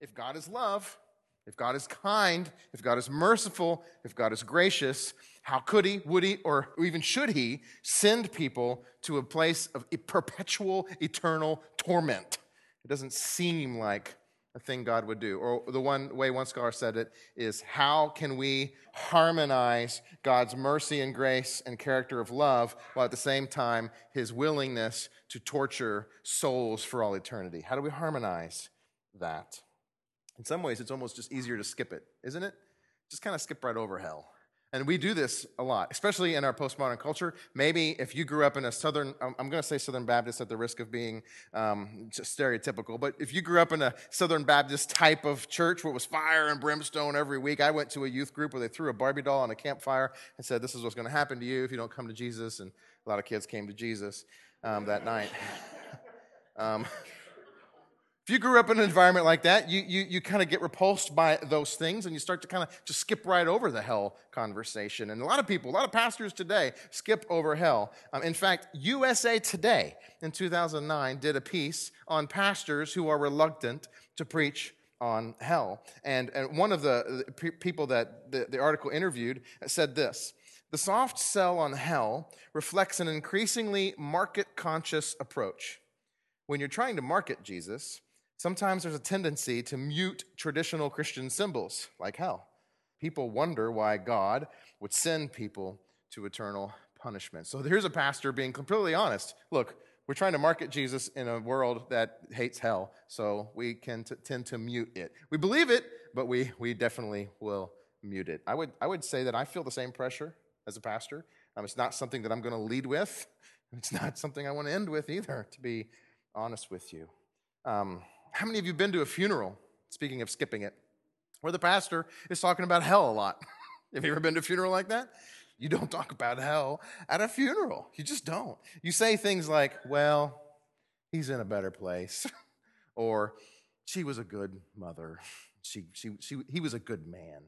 If God is love, if God is kind, if God is merciful, if God is gracious, how could he, would he, or even should he send people to a place of perpetual, eternal torment? It doesn't seem like a thing God would do. Or the one way one scholar said it is how can we harmonize God's mercy and grace and character of love while at the same time his willingness to torture souls for all eternity? How do we harmonize that? In some ways, it's almost just easier to skip it, isn't it? Just kind of skip right over hell. And we do this a lot, especially in our postmodern culture. Maybe if you grew up in a Southern, I'm going to say Southern Baptist at the risk of being um, stereotypical, but if you grew up in a Southern Baptist type of church where it was fire and brimstone every week, I went to a youth group where they threw a Barbie doll on a campfire and said, This is what's going to happen to you if you don't come to Jesus. And a lot of kids came to Jesus um, that night. um, if you grew up in an environment like that, you, you, you kind of get repulsed by those things and you start to kind of just skip right over the hell conversation. And a lot of people, a lot of pastors today skip over hell. Um, in fact, USA Today in 2009 did a piece on pastors who are reluctant to preach on hell. And, and one of the, the people that the, the article interviewed said this The soft sell on hell reflects an increasingly market conscious approach. When you're trying to market Jesus, Sometimes there's a tendency to mute traditional Christian symbols, like hell. People wonder why God would send people to eternal punishment. So here's a pastor being completely honest. Look, we're trying to market Jesus in a world that hates hell, so we can t- tend to mute it. We believe it, but we, we definitely will mute it. I would, I would say that I feel the same pressure as a pastor. Um, it's not something that I'm going to lead with, it's not something I want to end with either, to be honest with you. Um, how many of you been to a funeral, speaking of skipping it, where the pastor is talking about hell a lot? Have you ever been to a funeral like that? You don't talk about hell at a funeral. You just don't. You say things like, well, he's in a better place, or she was a good mother, she, she, she, he was a good man.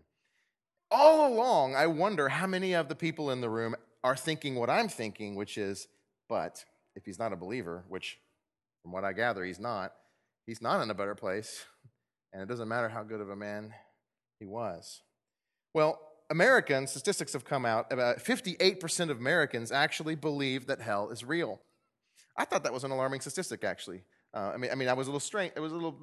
All along, I wonder how many of the people in the room are thinking what I'm thinking, which is, but if he's not a believer, which from what I gather, he's not, he's not in a better place, and it doesn't matter how good of a man he was. Well, American statistics have come out about 58% of Americans actually believe that hell is real. I thought that was an alarming statistic, actually. Uh, I mean, I mean, I was a little strange. It was a little.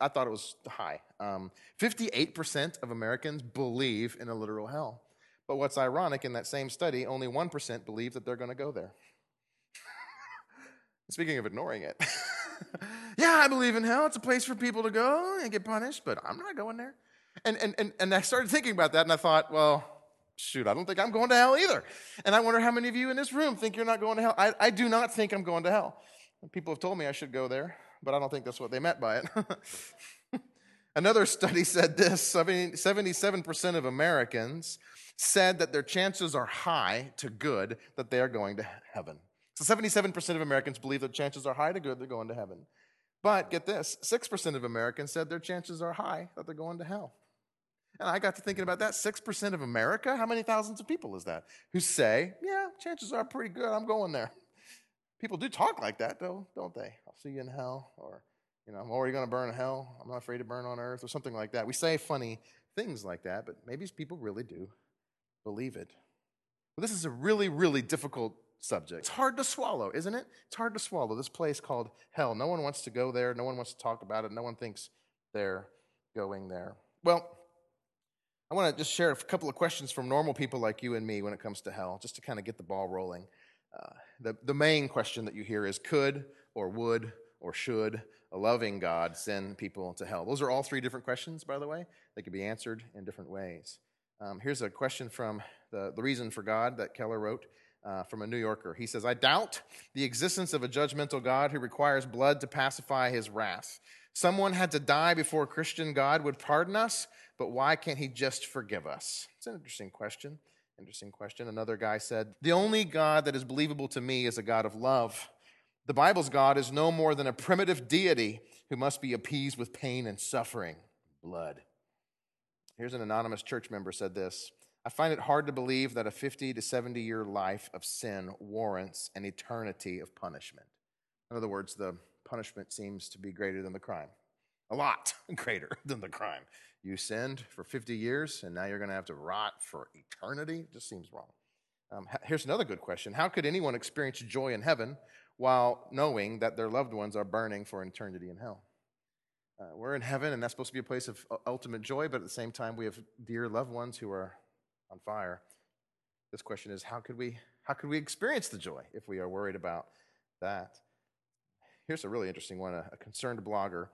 I thought it was high. Um, 58% of Americans believe in a literal hell. But what's ironic in that same study, only 1% believe that they're going to go there. Speaking of ignoring it. yeah, I believe in hell. It's a place for people to go and get punished, but I'm not going there. And, and, and, and I started thinking about that, and I thought, well, shoot, I don't think I'm going to hell either. And I wonder how many of you in this room think you're not going to hell. I, I do not think I'm going to hell. People have told me I should go there, but I don't think that's what they meant by it. Another study said this 77% of Americans said that their chances are high to good that they are going to heaven. So 77% of Americans believe their chances are high to good they're going to heaven. But get this 6% of Americans said their chances are high that they're going to hell. And I got to thinking about that 6% of America, how many thousands of people is that? Who say, yeah, chances are pretty good, I'm going there. People do talk like that, though, don't they? I'll see you in hell, or, you know, I'm already going to burn in hell. I'm not afraid to burn on earth, or something like that. We say funny things like that, but maybe people really do believe it. Well, this is a really, really difficult subject. It's hard to swallow, isn't it? It's hard to swallow. This place called hell. No one wants to go there. No one wants to talk about it. No one thinks they're going there. Well, I want to just share a couple of questions from normal people like you and me when it comes to hell, just to kind of get the ball rolling. Uh, the, the main question that you hear is could or would or should a loving God send people to hell? Those are all three different questions, by the way. They can be answered in different ways. Um, here's a question from the, the Reason for God that Keller wrote uh, from a New Yorker. He says, I doubt the existence of a judgmental God who requires blood to pacify his wrath. Someone had to die before Christian God would pardon us, but why can't he just forgive us? It's an interesting question. Interesting question. Another guy said, The only God that is believable to me is a God of love. The Bible's God is no more than a primitive deity who must be appeased with pain and suffering, blood. Here's an anonymous church member said this I find it hard to believe that a 50 to 70 year life of sin warrants an eternity of punishment. In other words, the punishment seems to be greater than the crime. a lot greater than the crime. You sinned for 50 years, and now you're going to have to rot for eternity. It just seems wrong. Um, here's another good question How could anyone experience joy in heaven while knowing that their loved ones are burning for eternity in hell? Uh, we're in heaven, and that's supposed to be a place of ultimate joy, but at the same time, we have dear loved ones who are on fire. This question is how could we, how could we experience the joy if we are worried about that? Here's a really interesting one. A, a concerned blogger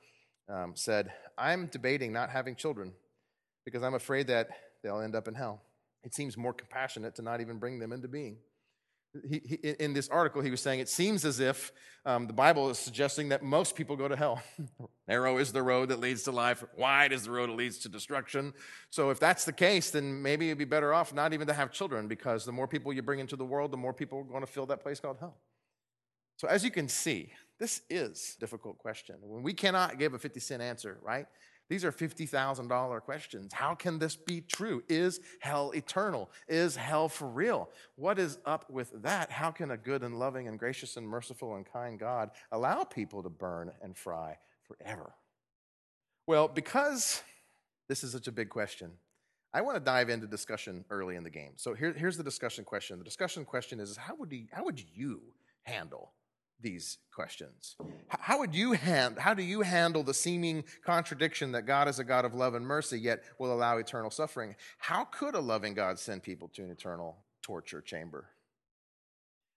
um, said, I'm debating not having children because I'm afraid that they'll end up in hell. It seems more compassionate to not even bring them into being. He, he, in this article, he was saying it seems as if um, the Bible is suggesting that most people go to hell. Narrow is the road that leads to life, wide is the road that leads to destruction. So, if that's the case, then maybe you'd be better off not even to have children because the more people you bring into the world, the more people are going to fill that place called hell. So, as you can see, this is a difficult question. When we cannot give a 50 cent answer, right? These are $50,000 questions. How can this be true? Is hell eternal? Is hell for real? What is up with that? How can a good and loving and gracious and merciful and kind God allow people to burn and fry forever? Well, because this is such a big question, I want to dive into discussion early in the game. So here, here's the discussion question. The discussion question is how would, you, how would you handle these questions. How would you hand, how do you handle the seeming contradiction that God is a God of love and mercy yet will allow eternal suffering? How could a loving God send people to an eternal torture chamber?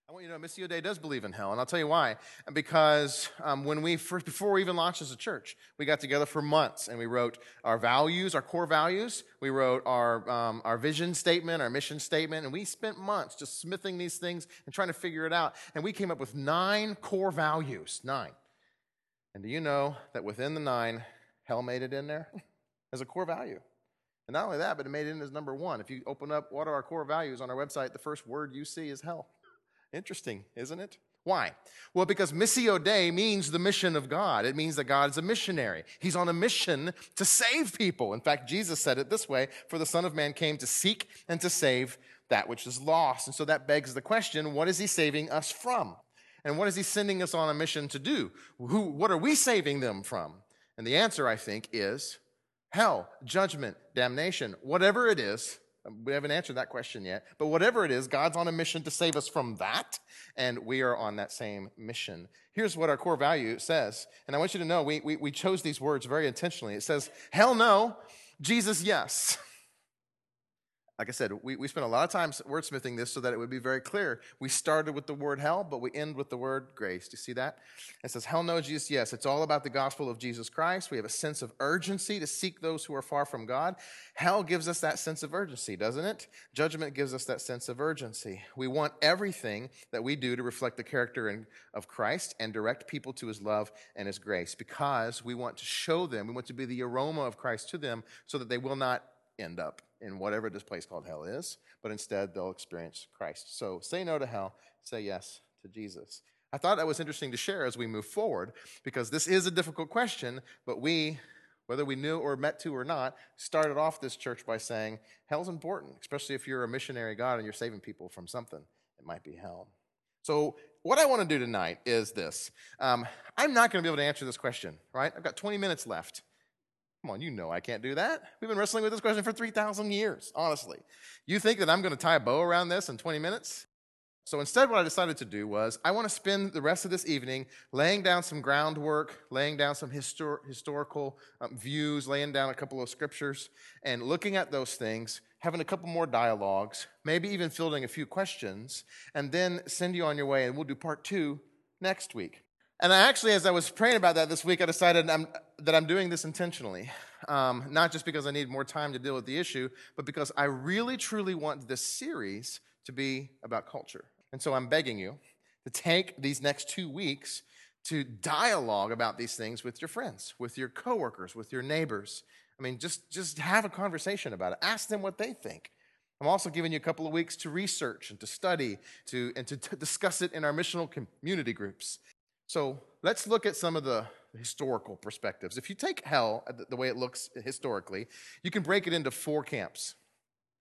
I want you to know Missio Dei does believe in hell, and I'll tell you why. Because um, when we first, before we even launched as a church, we got together for months and we wrote our values, our core values. We wrote our um, our vision statement, our mission statement, and we spent months just smithing these things and trying to figure it out. And we came up with nine core values, nine. And do you know that within the nine, hell made it in there as a core value? And not only that, but it made it in as number one. If you open up what are our core values on our website, the first word you see is hell. Interesting, isn't it? Why? Well, because Missio Dei means the mission of God. It means that God is a missionary. He's on a mission to save people. In fact, Jesus said it this way For the Son of Man came to seek and to save that which is lost. And so that begs the question what is he saving us from? And what is he sending us on a mission to do? Who, what are we saving them from? And the answer, I think, is hell, judgment, damnation, whatever it is, we haven't answered that question yet. But whatever it is, God's on a mission to save us from that, and we are on that same mission. Here's what our core value says. And I want you to know we, we, we chose these words very intentionally. It says, Hell no, Jesus, yes. like I said, we, we spent a lot of time wordsmithing this so that it would be very clear. We started with the word hell, but we end with the word grace. Do you see that? It says, Hell no, Jesus, yes. It's all about the gospel of Jesus Christ. We have a sense of urgency to seek those who are far from God. Hell gives us that sense of urgency, doesn't it? Judgment gives us that sense of urgency. We want everything that we do to reflect the character of Christ and direct people to his love and his grace because we want to show them, we want to be the aroma of Christ to them so that they will not end up in whatever this place called hell is, but instead they'll experience Christ. So say no to hell, say yes to Jesus. I thought that was interesting to share as we move forward because this is a difficult question, but we, whether we knew or met to or not, started off this church by saying hell's important, especially if you're a missionary God and you're saving people from something. It might be hell. So, what I want to do tonight is this. Um, I'm not going to be able to answer this question, right? I've got 20 minutes left. Come on, you know I can't do that. We've been wrestling with this question for 3,000 years, honestly. You think that I'm going to tie a bow around this in 20 minutes? So instead, what I decided to do was I want to spend the rest of this evening laying down some groundwork, laying down some histor- historical um, views, laying down a couple of scriptures, and looking at those things, having a couple more dialogues, maybe even fielding a few questions, and then send you on your way, and we'll do part two next week. And I actually, as I was praying about that this week, I decided I'm, that I'm doing this intentionally. Um, not just because I need more time to deal with the issue, but because I really, truly want this series to be about culture. And so I'm begging you to take these next two weeks to dialogue about these things with your friends, with your coworkers, with your neighbors. I mean, just, just have a conversation about it. Ask them what they think. I'm also giving you a couple of weeks to research and to study to, and to t- discuss it in our missional community groups. So let's look at some of the historical perspectives. If you take hell the way it looks historically, you can break it into four camps.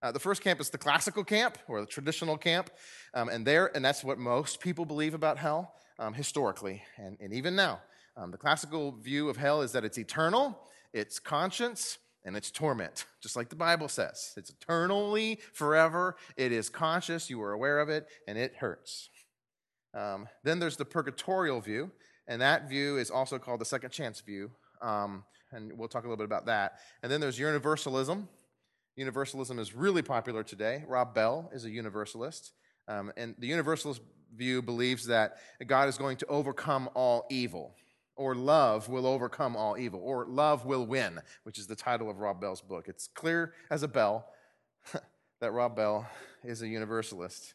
Uh, the first camp is the classical camp or the traditional camp, um, and there, and that's what most people believe about hell um, historically, and, and even now. Um, the classical view of hell is that it's eternal, it's conscience, and it's torment, just like the Bible says. It's eternally, forever. It is conscious, you are aware of it, and it hurts. Um, then there's the purgatorial view, and that view is also called the second chance view. Um, and we'll talk a little bit about that. And then there's universalism. Universalism is really popular today. Rob Bell is a universalist. Um, and the universalist view believes that God is going to overcome all evil, or love will overcome all evil, or love will win, which is the title of Rob Bell's book. It's clear as a bell that Rob Bell is a universalist.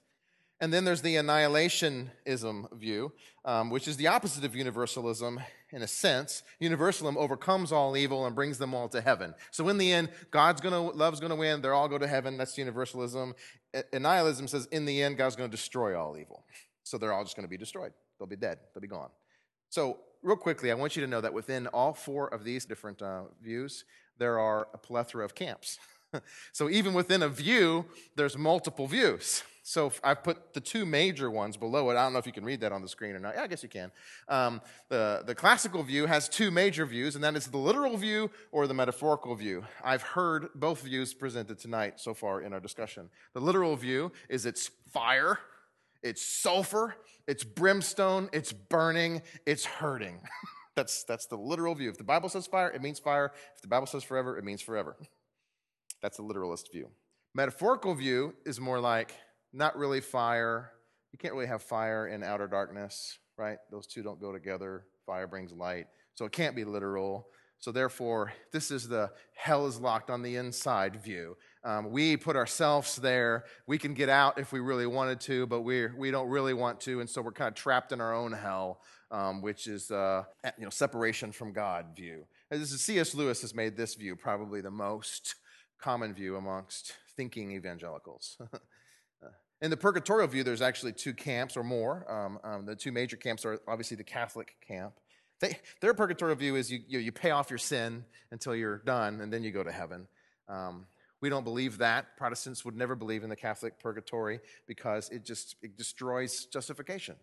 And then there's the annihilationism view, um, which is the opposite of universalism in a sense. Universalism overcomes all evil and brings them all to heaven. So in the end, God's gonna, love's gonna win. They're all go to heaven. That's universalism. Annihilism says in the end, God's gonna destroy all evil. So they're all just gonna be destroyed. They'll be dead. They'll be gone. So real quickly, I want you to know that within all four of these different uh, views, there are a plethora of camps. so even within a view, there's multiple views. So I've put the two major ones below it. I don't know if you can read that on the screen or not. Yeah, I guess you can. Um, the, the classical view has two major views, and that is the literal view or the metaphorical view. I've heard both views presented tonight so far in our discussion. The literal view is it's fire, it's sulfur, it's brimstone, it's burning, it's hurting. that's, that's the literal view. If the Bible says fire, it means fire. If the Bible says forever, it means forever. That's the literalist view. Metaphorical view is more like not really fire. You can't really have fire in outer darkness, right? Those two don't go together. Fire brings light. So it can't be literal. So therefore, this is the hell is locked on the inside view. Um, we put ourselves there. We can get out if we really wanted to, but we we don't really want to, and so we're kind of trapped in our own hell, um, which is uh, you know separation from God view. This is C.S. Lewis has made this view probably the most common view amongst thinking evangelicals. In the purgatorial view, there's actually two camps or more. Um, um, the two major camps are obviously the Catholic camp. They, their purgatorial view is you, you, you, pay off your sin until you're done, and then you go to heaven. Um, we don't believe that. Protestants would never believe in the Catholic purgatory because it just it destroys justification.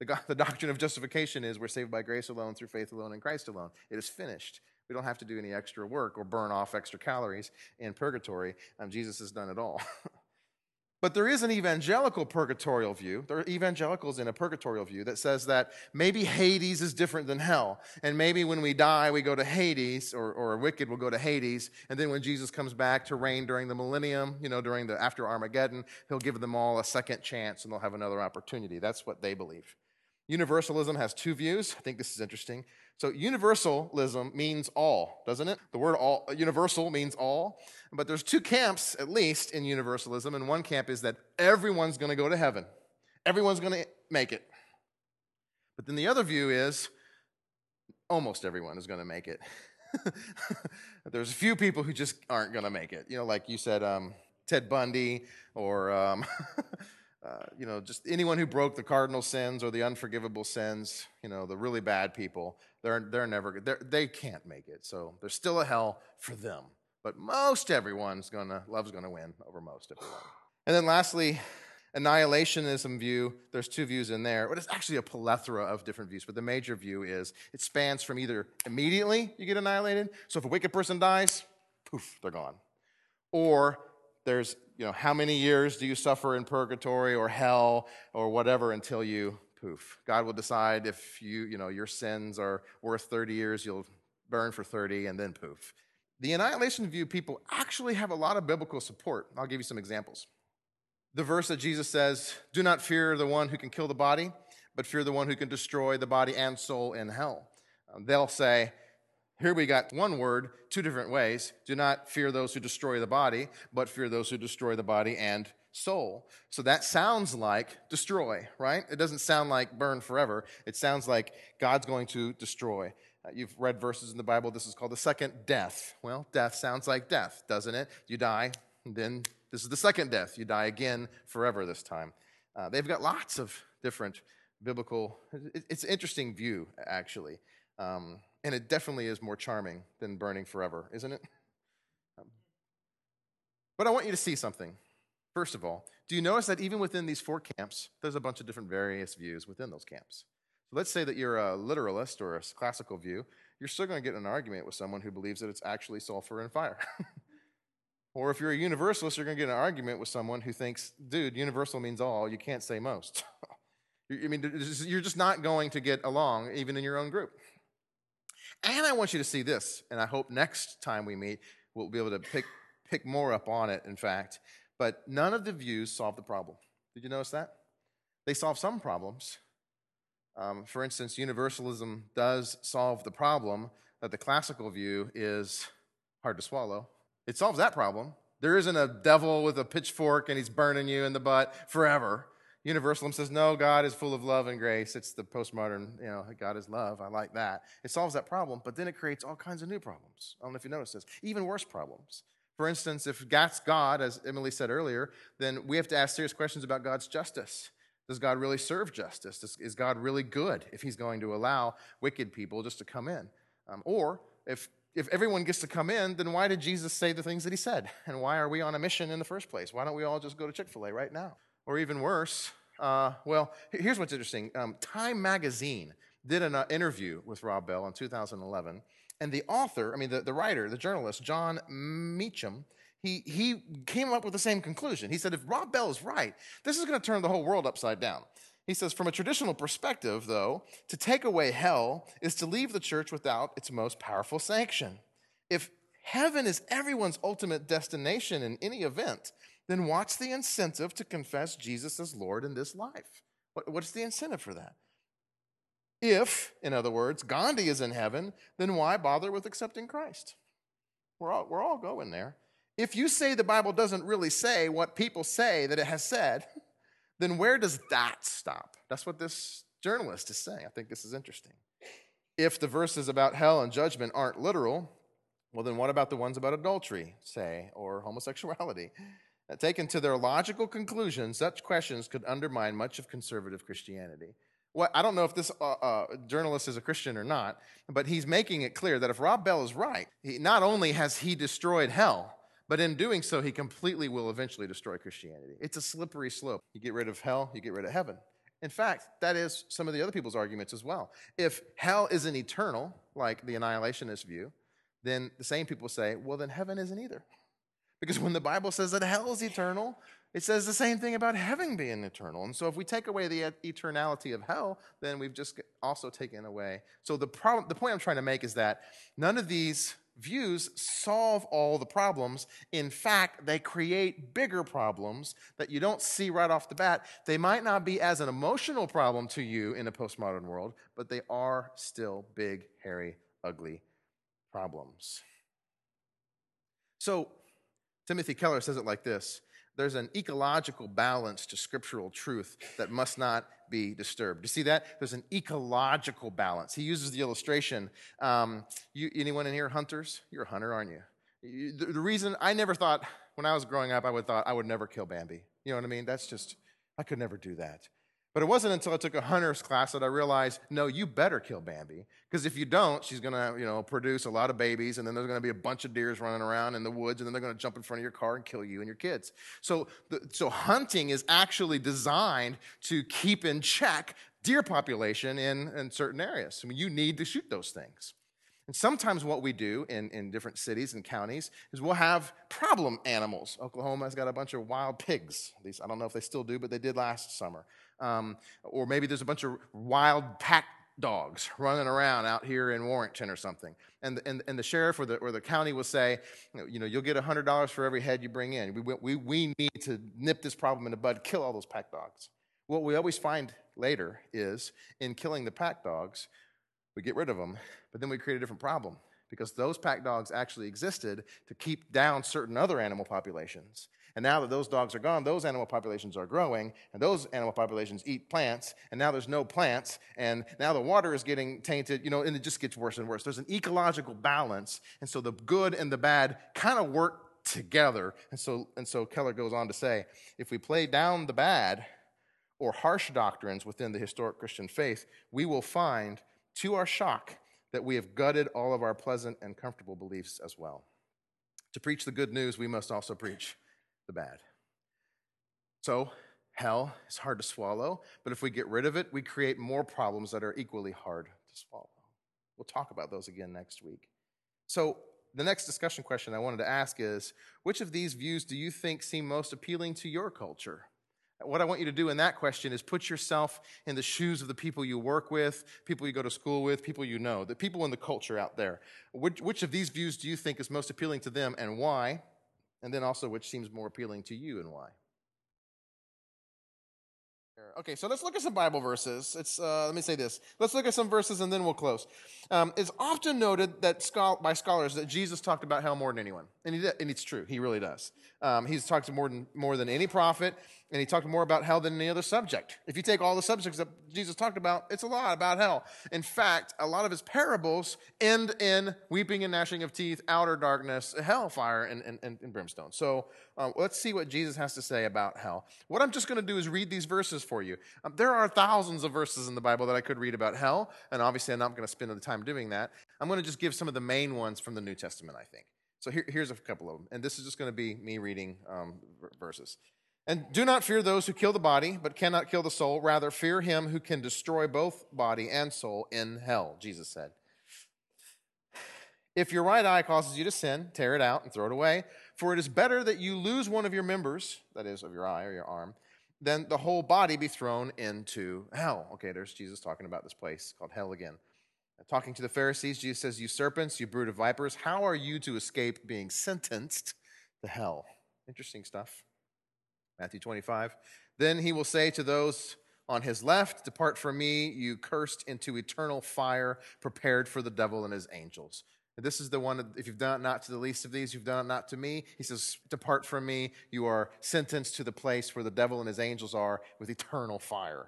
The, the doctrine of justification is we're saved by grace alone, through faith alone, in Christ alone. It is finished. We don't have to do any extra work or burn off extra calories in purgatory. Um, Jesus has done it all. But there is an evangelical purgatorial view. There are evangelicals in a purgatorial view that says that maybe Hades is different than hell. And maybe when we die, we go to Hades, or, or wicked will go to Hades. And then when Jesus comes back to reign during the millennium, you know, during the after Armageddon, he'll give them all a second chance and they'll have another opportunity. That's what they believe. Universalism has two views. I think this is interesting. So universalism means all, doesn't it? The word all universal means all. But there's two camps at least in universalism, and one camp is that everyone's going to go to heaven. Everyone's going to make it. But then the other view is almost everyone is going to make it. there's a few people who just aren't going to make it. You know, like you said, um, Ted Bundy or um, uh, you know, just anyone who broke the cardinal sins or the unforgivable sins, you know, the really bad people, they're, they're never, they're, they can't make it. So there's still a hell for them. But most everyone's gonna, love's gonna win over most everyone. And then lastly, annihilationism view, there's two views in there, but it's actually a plethora of different views. But the major view is it spans from either immediately you get annihilated, so if a wicked person dies, poof, they're gone. Or there's, you know, how many years do you suffer in purgatory or hell or whatever until you poof. God will decide if you, you know, your sins are worth 30 years, you'll burn for 30 and then poof. The annihilation view people actually have a lot of biblical support. I'll give you some examples. The verse that Jesus says, Do not fear the one who can kill the body, but fear the one who can destroy the body and soul in hell. They'll say, here we got one word, two different ways. Do not fear those who destroy the body, but fear those who destroy the body and soul. So that sounds like destroy, right? It doesn't sound like burn forever. It sounds like God's going to destroy. Uh, you've read verses in the Bible. This is called the second death. Well, death sounds like death, doesn't it? You die, then this is the second death. You die again forever this time. Uh, they've got lots of different biblical. It's an interesting view, actually. Um, and it definitely is more charming than burning forever, isn't it? But I want you to see something. First of all, do you notice that even within these four camps, there's a bunch of different various views within those camps? So let's say that you're a literalist or a classical view, you're still going to get an argument with someone who believes that it's actually sulfur and fire. or if you're a universalist, you're going to get an argument with someone who thinks, dude, universal means all, you can't say most. I mean, you're just not going to get along, even in your own group. And I want you to see this, and I hope next time we meet, we'll be able to pick, pick more up on it, in fact. But none of the views solve the problem. Did you notice that? They solve some problems. Um, for instance, universalism does solve the problem that the classical view is hard to swallow. It solves that problem. There isn't a devil with a pitchfork and he's burning you in the butt forever. Universalism says, no, God is full of love and grace. It's the postmodern, you know, God is love. I like that. It solves that problem, but then it creates all kinds of new problems. I don't know if you noticed this. Even worse problems. For instance, if that's God, as Emily said earlier, then we have to ask serious questions about God's justice. Does God really serve justice? Is God really good if he's going to allow wicked people just to come in? Um, or if if everyone gets to come in, then why did Jesus say the things that he said? And why are we on a mission in the first place? Why don't we all just go to Chick fil A right now? Or even worse, uh, well, here's what's interesting um, Time magazine did an uh, interview with Rob Bell in 2011. And the author, I mean, the, the writer, the journalist, Jon Meacham, he, he came up with the same conclusion. He said, if Rob Bell is right, this is going to turn the whole world upside down. He says, from a traditional perspective, though, to take away hell is to leave the church without its most powerful sanction. If heaven is everyone's ultimate destination in any event, then what's the incentive to confess Jesus as Lord in this life? what's the incentive for that? If, in other words, Gandhi is in heaven, then why bother with accepting Christ? We're all, we're all going there. If you say the Bible doesn't really say what people say that it has said, then where does that stop? That's what this journalist is saying. I think this is interesting. If the verses about hell and judgment aren't literal, well, then what about the ones about adultery, say, or homosexuality? Taken to their logical conclusion, such questions could undermine much of conservative Christianity. I don't know if this uh, uh, journalist is a Christian or not, but he's making it clear that if Rob Bell is right, he, not only has he destroyed hell, but in doing so, he completely will eventually destroy Christianity. It's a slippery slope. You get rid of hell, you get rid of heaven. In fact, that is some of the other people's arguments as well. If hell isn't eternal, like the annihilationist view, then the same people say, well, then heaven isn't either. Because when the Bible says that hell is eternal, it says the same thing about heaven being eternal. And so if we take away the eternality of hell, then we've just also taken away. So the problem the point I'm trying to make is that none of these views solve all the problems. In fact, they create bigger problems that you don't see right off the bat. They might not be as an emotional problem to you in a postmodern world, but they are still big, hairy, ugly problems. So, Timothy Keller says it like this there's an ecological balance to scriptural truth that must not be disturbed. You see that? There's an ecological balance. He uses the illustration. Um, you, anyone in here hunters? You're a hunter, aren't you? the, the, reason I never thought when I was growing up, I would thought I would never kill Bambi. You know what I mean? That's just I could never do that. But it wasn't until I took a hunter's class that I realized, no, you better kill Bambi. Because if you don't, she's going to, you know, produce a lot of babies, and then there's going to be a bunch of deers running around in the woods, and then they're going to jump in front of your car and kill you and your kids. So, the, so hunting is actually designed to keep in check deer population in, in certain areas. I mean, you need to shoot those things. And sometimes what we do in, in different cities and counties is we'll have problem animals. Oklahoma's got a bunch of wild pigs. At least I don't know if they still do, but they did last summer. Um, or maybe there's a bunch of wild pack dogs running around out here in Warrington or something. And, and, and the sheriff or the, or the county will say, you know, you'll get $100 for every head you bring in. We, we, we need to nip this problem in the bud, kill all those pack dogs. What we always find later is in killing the pack dogs, we get rid of them, but then we create a different problem because those pack dogs actually existed to keep down certain other animal populations. And now that those dogs are gone, those animal populations are growing, and those animal populations eat plants, and now there's no plants, and now the water is getting tainted, you know, and it just gets worse and worse. There's an ecological balance, and so the good and the bad kind of work together. And so, and so Keller goes on to say if we play down the bad or harsh doctrines within the historic Christian faith, we will find, to our shock, that we have gutted all of our pleasant and comfortable beliefs as well. To preach the good news, we must also preach the bad. So, Hell is hard to swallow, but if we get rid of it, we create more problems that are equally hard to swallow. We'll talk about those again next week. So, the next discussion question I wanted to ask is which of these views do you think seem most appealing to your culture? What I want you to do in that question is put yourself in the shoes of the people you work with, people you go to school with, people you know, the people in the culture out there. Which, which of these views do you think is most appealing to them and why? And then also, which seems more appealing to you and why? Okay, so let's look at some Bible verses. It's, uh, let me say this. Let's look at some verses and then we'll close. Um, it's often noted that by scholars that Jesus talked about hell more than anyone, and, he did, and it's true. He really does. Um, he's talked more than more than any prophet, and he talked more about hell than any other subject. If you take all the subjects that Jesus talked about, it's a lot about hell. In fact, a lot of his parables end in weeping and gnashing of teeth, outer darkness, hellfire, and, and, and, brimstone. So uh, let's see what Jesus has to say about hell. What I'm just going to do is read these verses for you. Um, there are thousands of verses in the Bible that I could read about hell, and obviously I'm not going to spend the time doing that. I'm going to just give some of the main ones from the New Testament, I think. So here, here's a couple of them. And this is just going to be me reading um, verses. And do not fear those who kill the body, but cannot kill the soul. Rather, fear him who can destroy both body and soul in hell, Jesus said. If your right eye causes you to sin, tear it out and throw it away. For it is better that you lose one of your members, that is, of your eye or your arm, than the whole body be thrown into hell. Okay, there's Jesus talking about this place called hell again. Talking to the Pharisees, Jesus says, You serpents, you brood of vipers, how are you to escape being sentenced to hell? Interesting stuff. Matthew 25. Then he will say to those on his left, Depart from me, you cursed, into eternal fire prepared for the devil and his angels. And this is the one, if you've done it not to the least of these, you've done it not to me. He says, Depart from me, you are sentenced to the place where the devil and his angels are with eternal fire.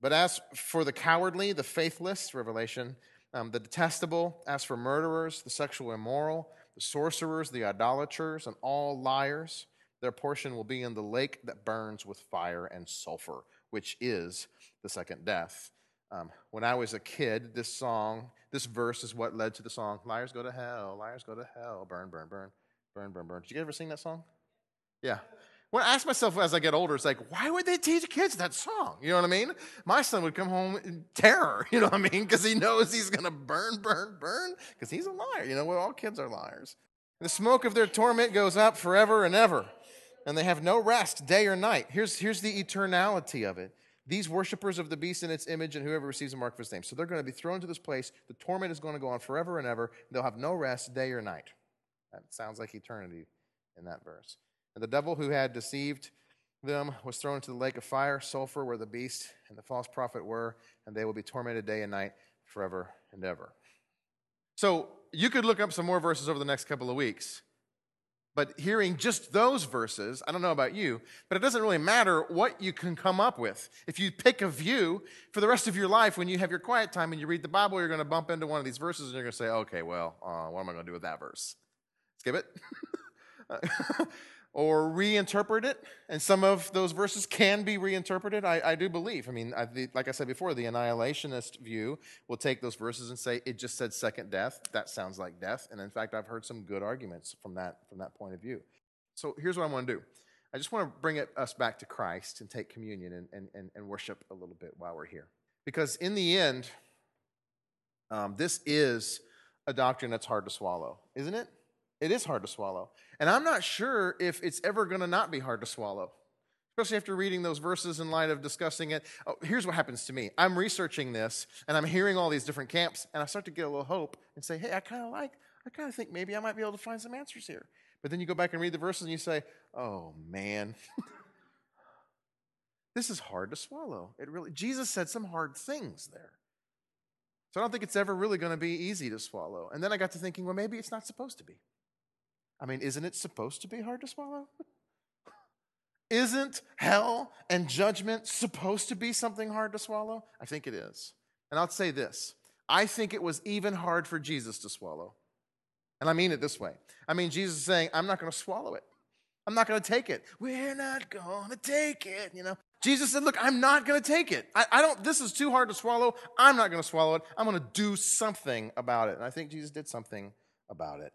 But as for the cowardly, the faithless, Revelation, um, the detestable, as for murderers, the sexual immoral, the sorcerers, the idolaters, and all liars, their portion will be in the lake that burns with fire and sulfur, which is the second death. Um, when I was a kid, this song, this verse is what led to the song, Liars Go to Hell, Liars Go to Hell, Burn, Burn, Burn, Burn, Burn, Burn. Did you ever sing that song? Yeah. When I ask myself as I get older, it's like, why would they teach kids that song? You know what I mean? My son would come home in terror, you know what I mean? Because he knows he's going to burn, burn, burn, because he's a liar. You know, well, all kids are liars. The smoke of their torment goes up forever and ever, and they have no rest day or night. Here's, here's the eternality of it. These worshippers of the beast and its image and whoever receives a mark of his name. So they're going to be thrown to this place. The torment is going to go on forever and ever. They'll have no rest day or night. That sounds like eternity in that verse. And the devil who had deceived them was thrown into the lake of fire, sulfur, where the beast and the false prophet were, and they will be tormented day and night forever and ever. So you could look up some more verses over the next couple of weeks. But hearing just those verses, I don't know about you, but it doesn't really matter what you can come up with. If you pick a view for the rest of your life, when you have your quiet time and you read the Bible, you're going to bump into one of these verses and you're going to say, okay, well, uh, what am I going to do with that verse? Skip it. or reinterpret it. And some of those verses can be reinterpreted, I, I do believe. I mean, I, the, like I said before, the annihilationist view will take those verses and say, it just said second death. That sounds like death. And in fact, I've heard some good arguments from that, from that point of view. So here's what I want to do I just want to bring it, us back to Christ and take communion and, and, and, worship a little bit while we're here. Because in the end, um, this is a doctrine that's hard to swallow, isn't it? It is hard to swallow. And I'm not sure if it's ever going to not be hard to swallow, especially after reading those verses in light of discussing it. Oh, here's what happens to me I'm researching this, and I'm hearing all these different camps, and I start to get a little hope and say, hey, I kind of like, I kind of think maybe I might be able to find some answers here. But then you go back and read the verses and you say, oh, man. this is hard to swallow. It really, Jesus said some hard things there. So I don't think it's ever really going to be easy to swallow. And then I got to thinking, well, maybe it's not supposed to be. I mean, isn't it supposed to be hard to swallow? Isn't hell and judgment supposed to be something hard to swallow? I think it is. And I'll say this I think it was even hard for Jesus to swallow. And I mean it this way I mean, Jesus is saying, I'm not going to swallow it. I'm not going to take it. We're not going to take it, you know. Jesus said, Look, I'm not going to take it. I, I, don't, this is too hard to swallow. I'm not going to swallow it. I'm going to do something about it. And I think Jesus did something about it.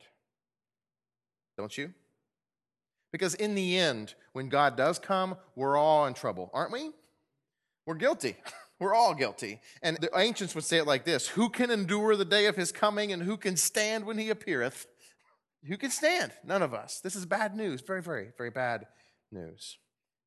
Don't you? Because in the end, when God does come, we're all in trouble, aren't we? We're guilty. We're all guilty. And the ancients would say it like this Who can endure the day of his coming, and who can stand when he appeareth? Who can stand? None of us. This is bad news. Very, very, very bad news.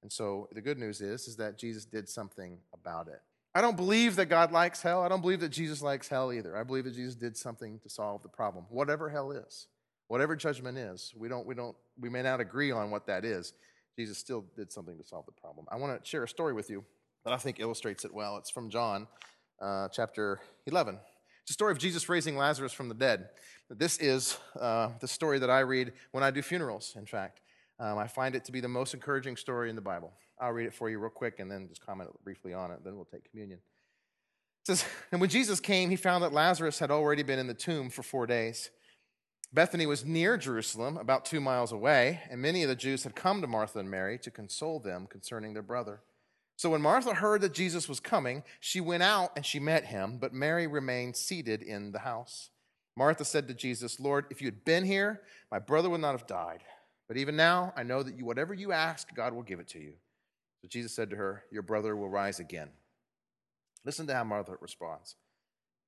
And so the good news is, is that Jesus did something about it. I don't believe that God likes hell. I don't believe that Jesus likes hell either. I believe that Jesus did something to solve the problem, whatever hell is, whatever judgment is. We don't, we don't, we may not agree on what that is. Jesus still did something to solve the problem. I want to share a story with you that I think illustrates it well. It's from John uh, chapter 11. It's a story of Jesus raising Lazarus from the dead. This is uh, the story that I read when I do funerals, in fact. Um, I find it to be the most encouraging story in the Bible. I'll read it for you real quick and then just comment briefly on it, then we'll take communion. It says, And when Jesus came, he found that Lazarus had already been in the tomb for four days. Bethany was near Jerusalem, about two miles away, and many of the Jews had come to Martha and Mary to console them concerning their brother. So when Martha heard that Jesus was coming, she went out and she met him, but Mary remained seated in the house. Martha said to Jesus, Lord, if you had been here, my brother would not have died. But even now, I know that you, whatever you ask, God will give it to you. So Jesus said to her, Your brother will rise again. Listen to how Martha responds.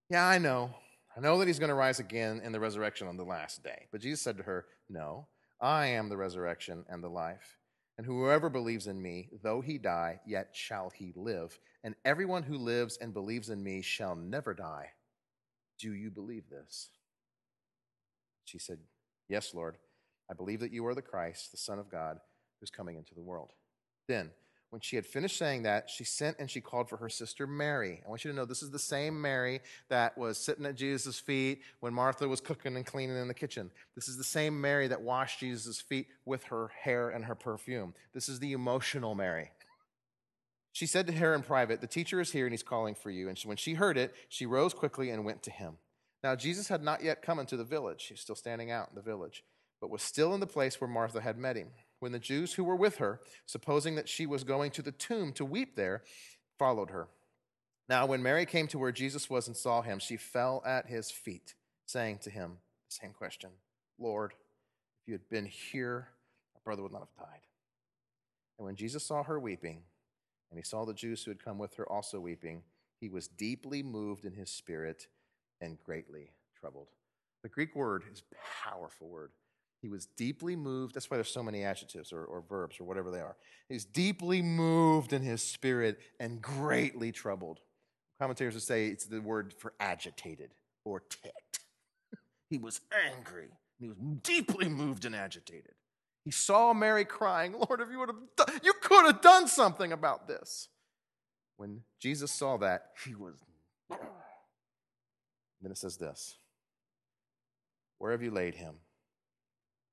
Yeah, I know. I know that he's going to rise again in the resurrection on the last day. But Jesus said to her, No, I am the resurrection and the life. And whoever believes in me, though he die, yet shall he live. And everyone who lives and believes in me shall never die. Do you believe this? She said, Yes, Lord. I believe that you are the Christ, the Son of God, who's coming into the world. Then, when she had finished saying that, she sent and she called for her sister Mary. I want you to know this is the same Mary that was sitting at Jesus' feet when Martha was cooking and cleaning in the kitchen. This is the same Mary that washed Jesus' feet with her hair and her perfume. This is the emotional Mary. She said to her in private, The teacher is here and he's calling for you. And when she heard it, she rose quickly and went to him. Now, Jesus had not yet come into the village. He's still standing out in the village, but was still in the place where Martha had met him when the Jews who were with her, supposing that she was going to the tomb to weep there, followed her. Now, when Mary came to where Jesus was and saw him, she fell at his feet, saying to him the same question Lord, if you had been here, my brother would not have died. And when Jesus saw her weeping, and he saw the Jews who had come with her also weeping, he was deeply moved in his spirit and greatly troubled. The Greek word is a powerful word. He was deeply moved. That's why there's so many adjectives or, or verbs or whatever they are. He's deeply moved in his spirit and greatly troubled. Commentators would say it's the word for agitated or ticked. he was angry. He was deeply moved and agitated. He saw Mary crying, Lord, if you would have done, you could have done something about this. When Jesus saw that, he was. Then it says this Where have you laid him?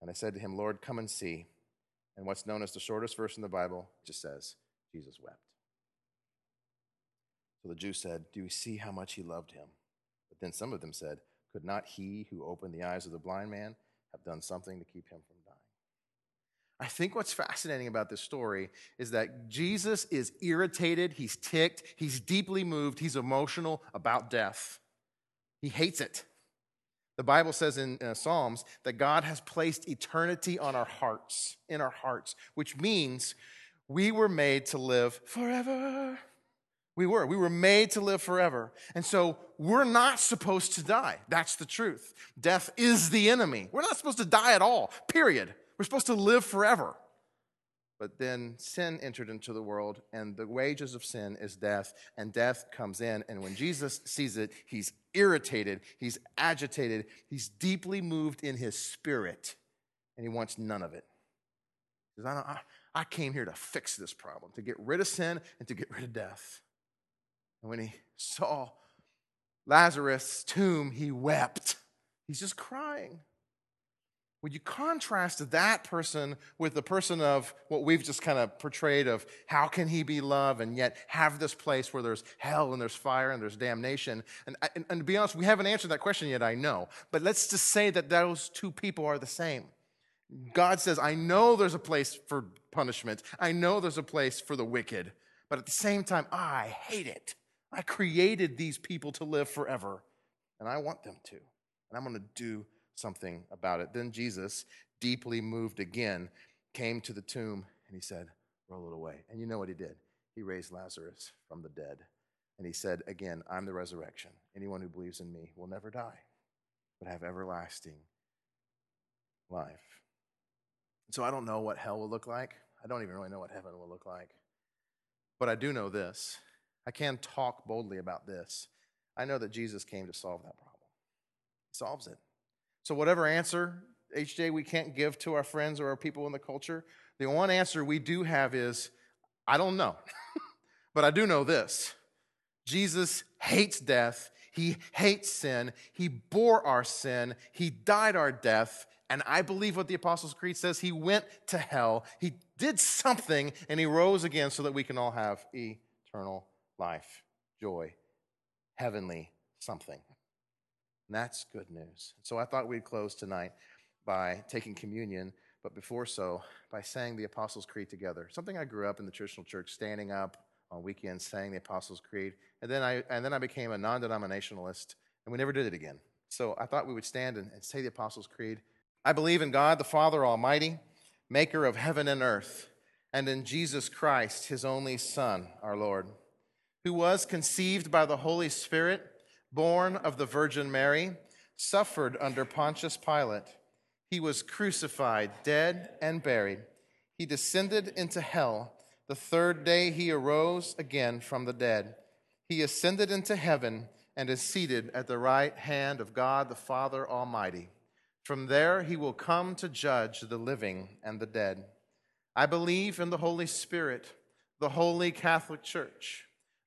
And I said to him, Lord, come and see. And what's known as the shortest verse in the Bible just says, Jesus wept. So the Jews said, Do you see how much he loved him? But then some of them said, Could not he who opened the eyes of the blind man have done something to keep him from dying? I think what's fascinating about this story is that Jesus is irritated, he's ticked, he's deeply moved, he's emotional about death. He hates it. The Bible says in uh, Psalms that God has placed eternity on our hearts, in our hearts, which means we were made to live forever. We were. We were made to live forever. And so we're not supposed to die. That's the truth. Death is the enemy. We're not supposed to die at all, period. We're supposed to live forever. But then sin entered into the world, and the wages of sin is death, and death comes in. And when Jesus sees it, he's irritated, he's agitated, he's deeply moved in his spirit, and he wants none of it. He says, I, I, I came here to fix this problem, to get rid of sin and to get rid of death. And when he saw Lazarus' tomb, he wept. He's just crying. Would you contrast that person with the person of what we've just kind of portrayed of how can he be love and yet have this place where there's hell and there's fire and there's damnation? And, uh, and, and to be honest, we haven't answered that question yet, I know. But let's just say that those two people are the same. God says, I know there's a place for punishment, I know there's a place for the wicked, but at the same time, I hate it. I created these people to live forever, and I want them to. And I'm going to do something about it. Then Jesus, deeply moved again, came to the tomb and he said, Roll it away. And you know what he did? He raised Lazarus from the dead. And he said, Again, I'm the resurrection. Anyone who believes in me will never die, but have everlasting life. So I don't know what hell will look like. I don't even really know what heaven will look like. But I do know this. I can talk boldly about this. I know that Jesus came to solve that problem. He solves it. So, whatever answer, HJ, we can't give to our friends or our people in the culture, the one answer we do have is I don't know. but I do know this Jesus hates death. He hates sin. He bore our sin. He died our death. And I believe what the Apostles' Creed says. He went to hell. He did something and he rose again so that we can all have eternal life, joy, heavenly something. And that's good news. So I thought we'd close tonight by taking communion, but before so, by saying the Apostles' Creed together. Something I grew up in the traditional church, standing up on weekends, saying the Apostles' Creed. And then I, and then I became a non denominationalist, and we never did it again. So I thought we would stand and, and say the Apostles' Creed. I believe in God, the Father Almighty, maker of heaven and earth, and in Jesus Christ, his only Son, our Lord, who was conceived by the Holy Spirit, born of the Virgin Mary, suffered under Pontius Pilate he was crucified, dead, and buried. He descended into hell. The third day he arose again from the dead. He ascended into heaven and is seated at the right hand of God the Father Almighty. From there he will come to judge the living and the dead. I believe in the Holy Spirit, the holy Catholic Church,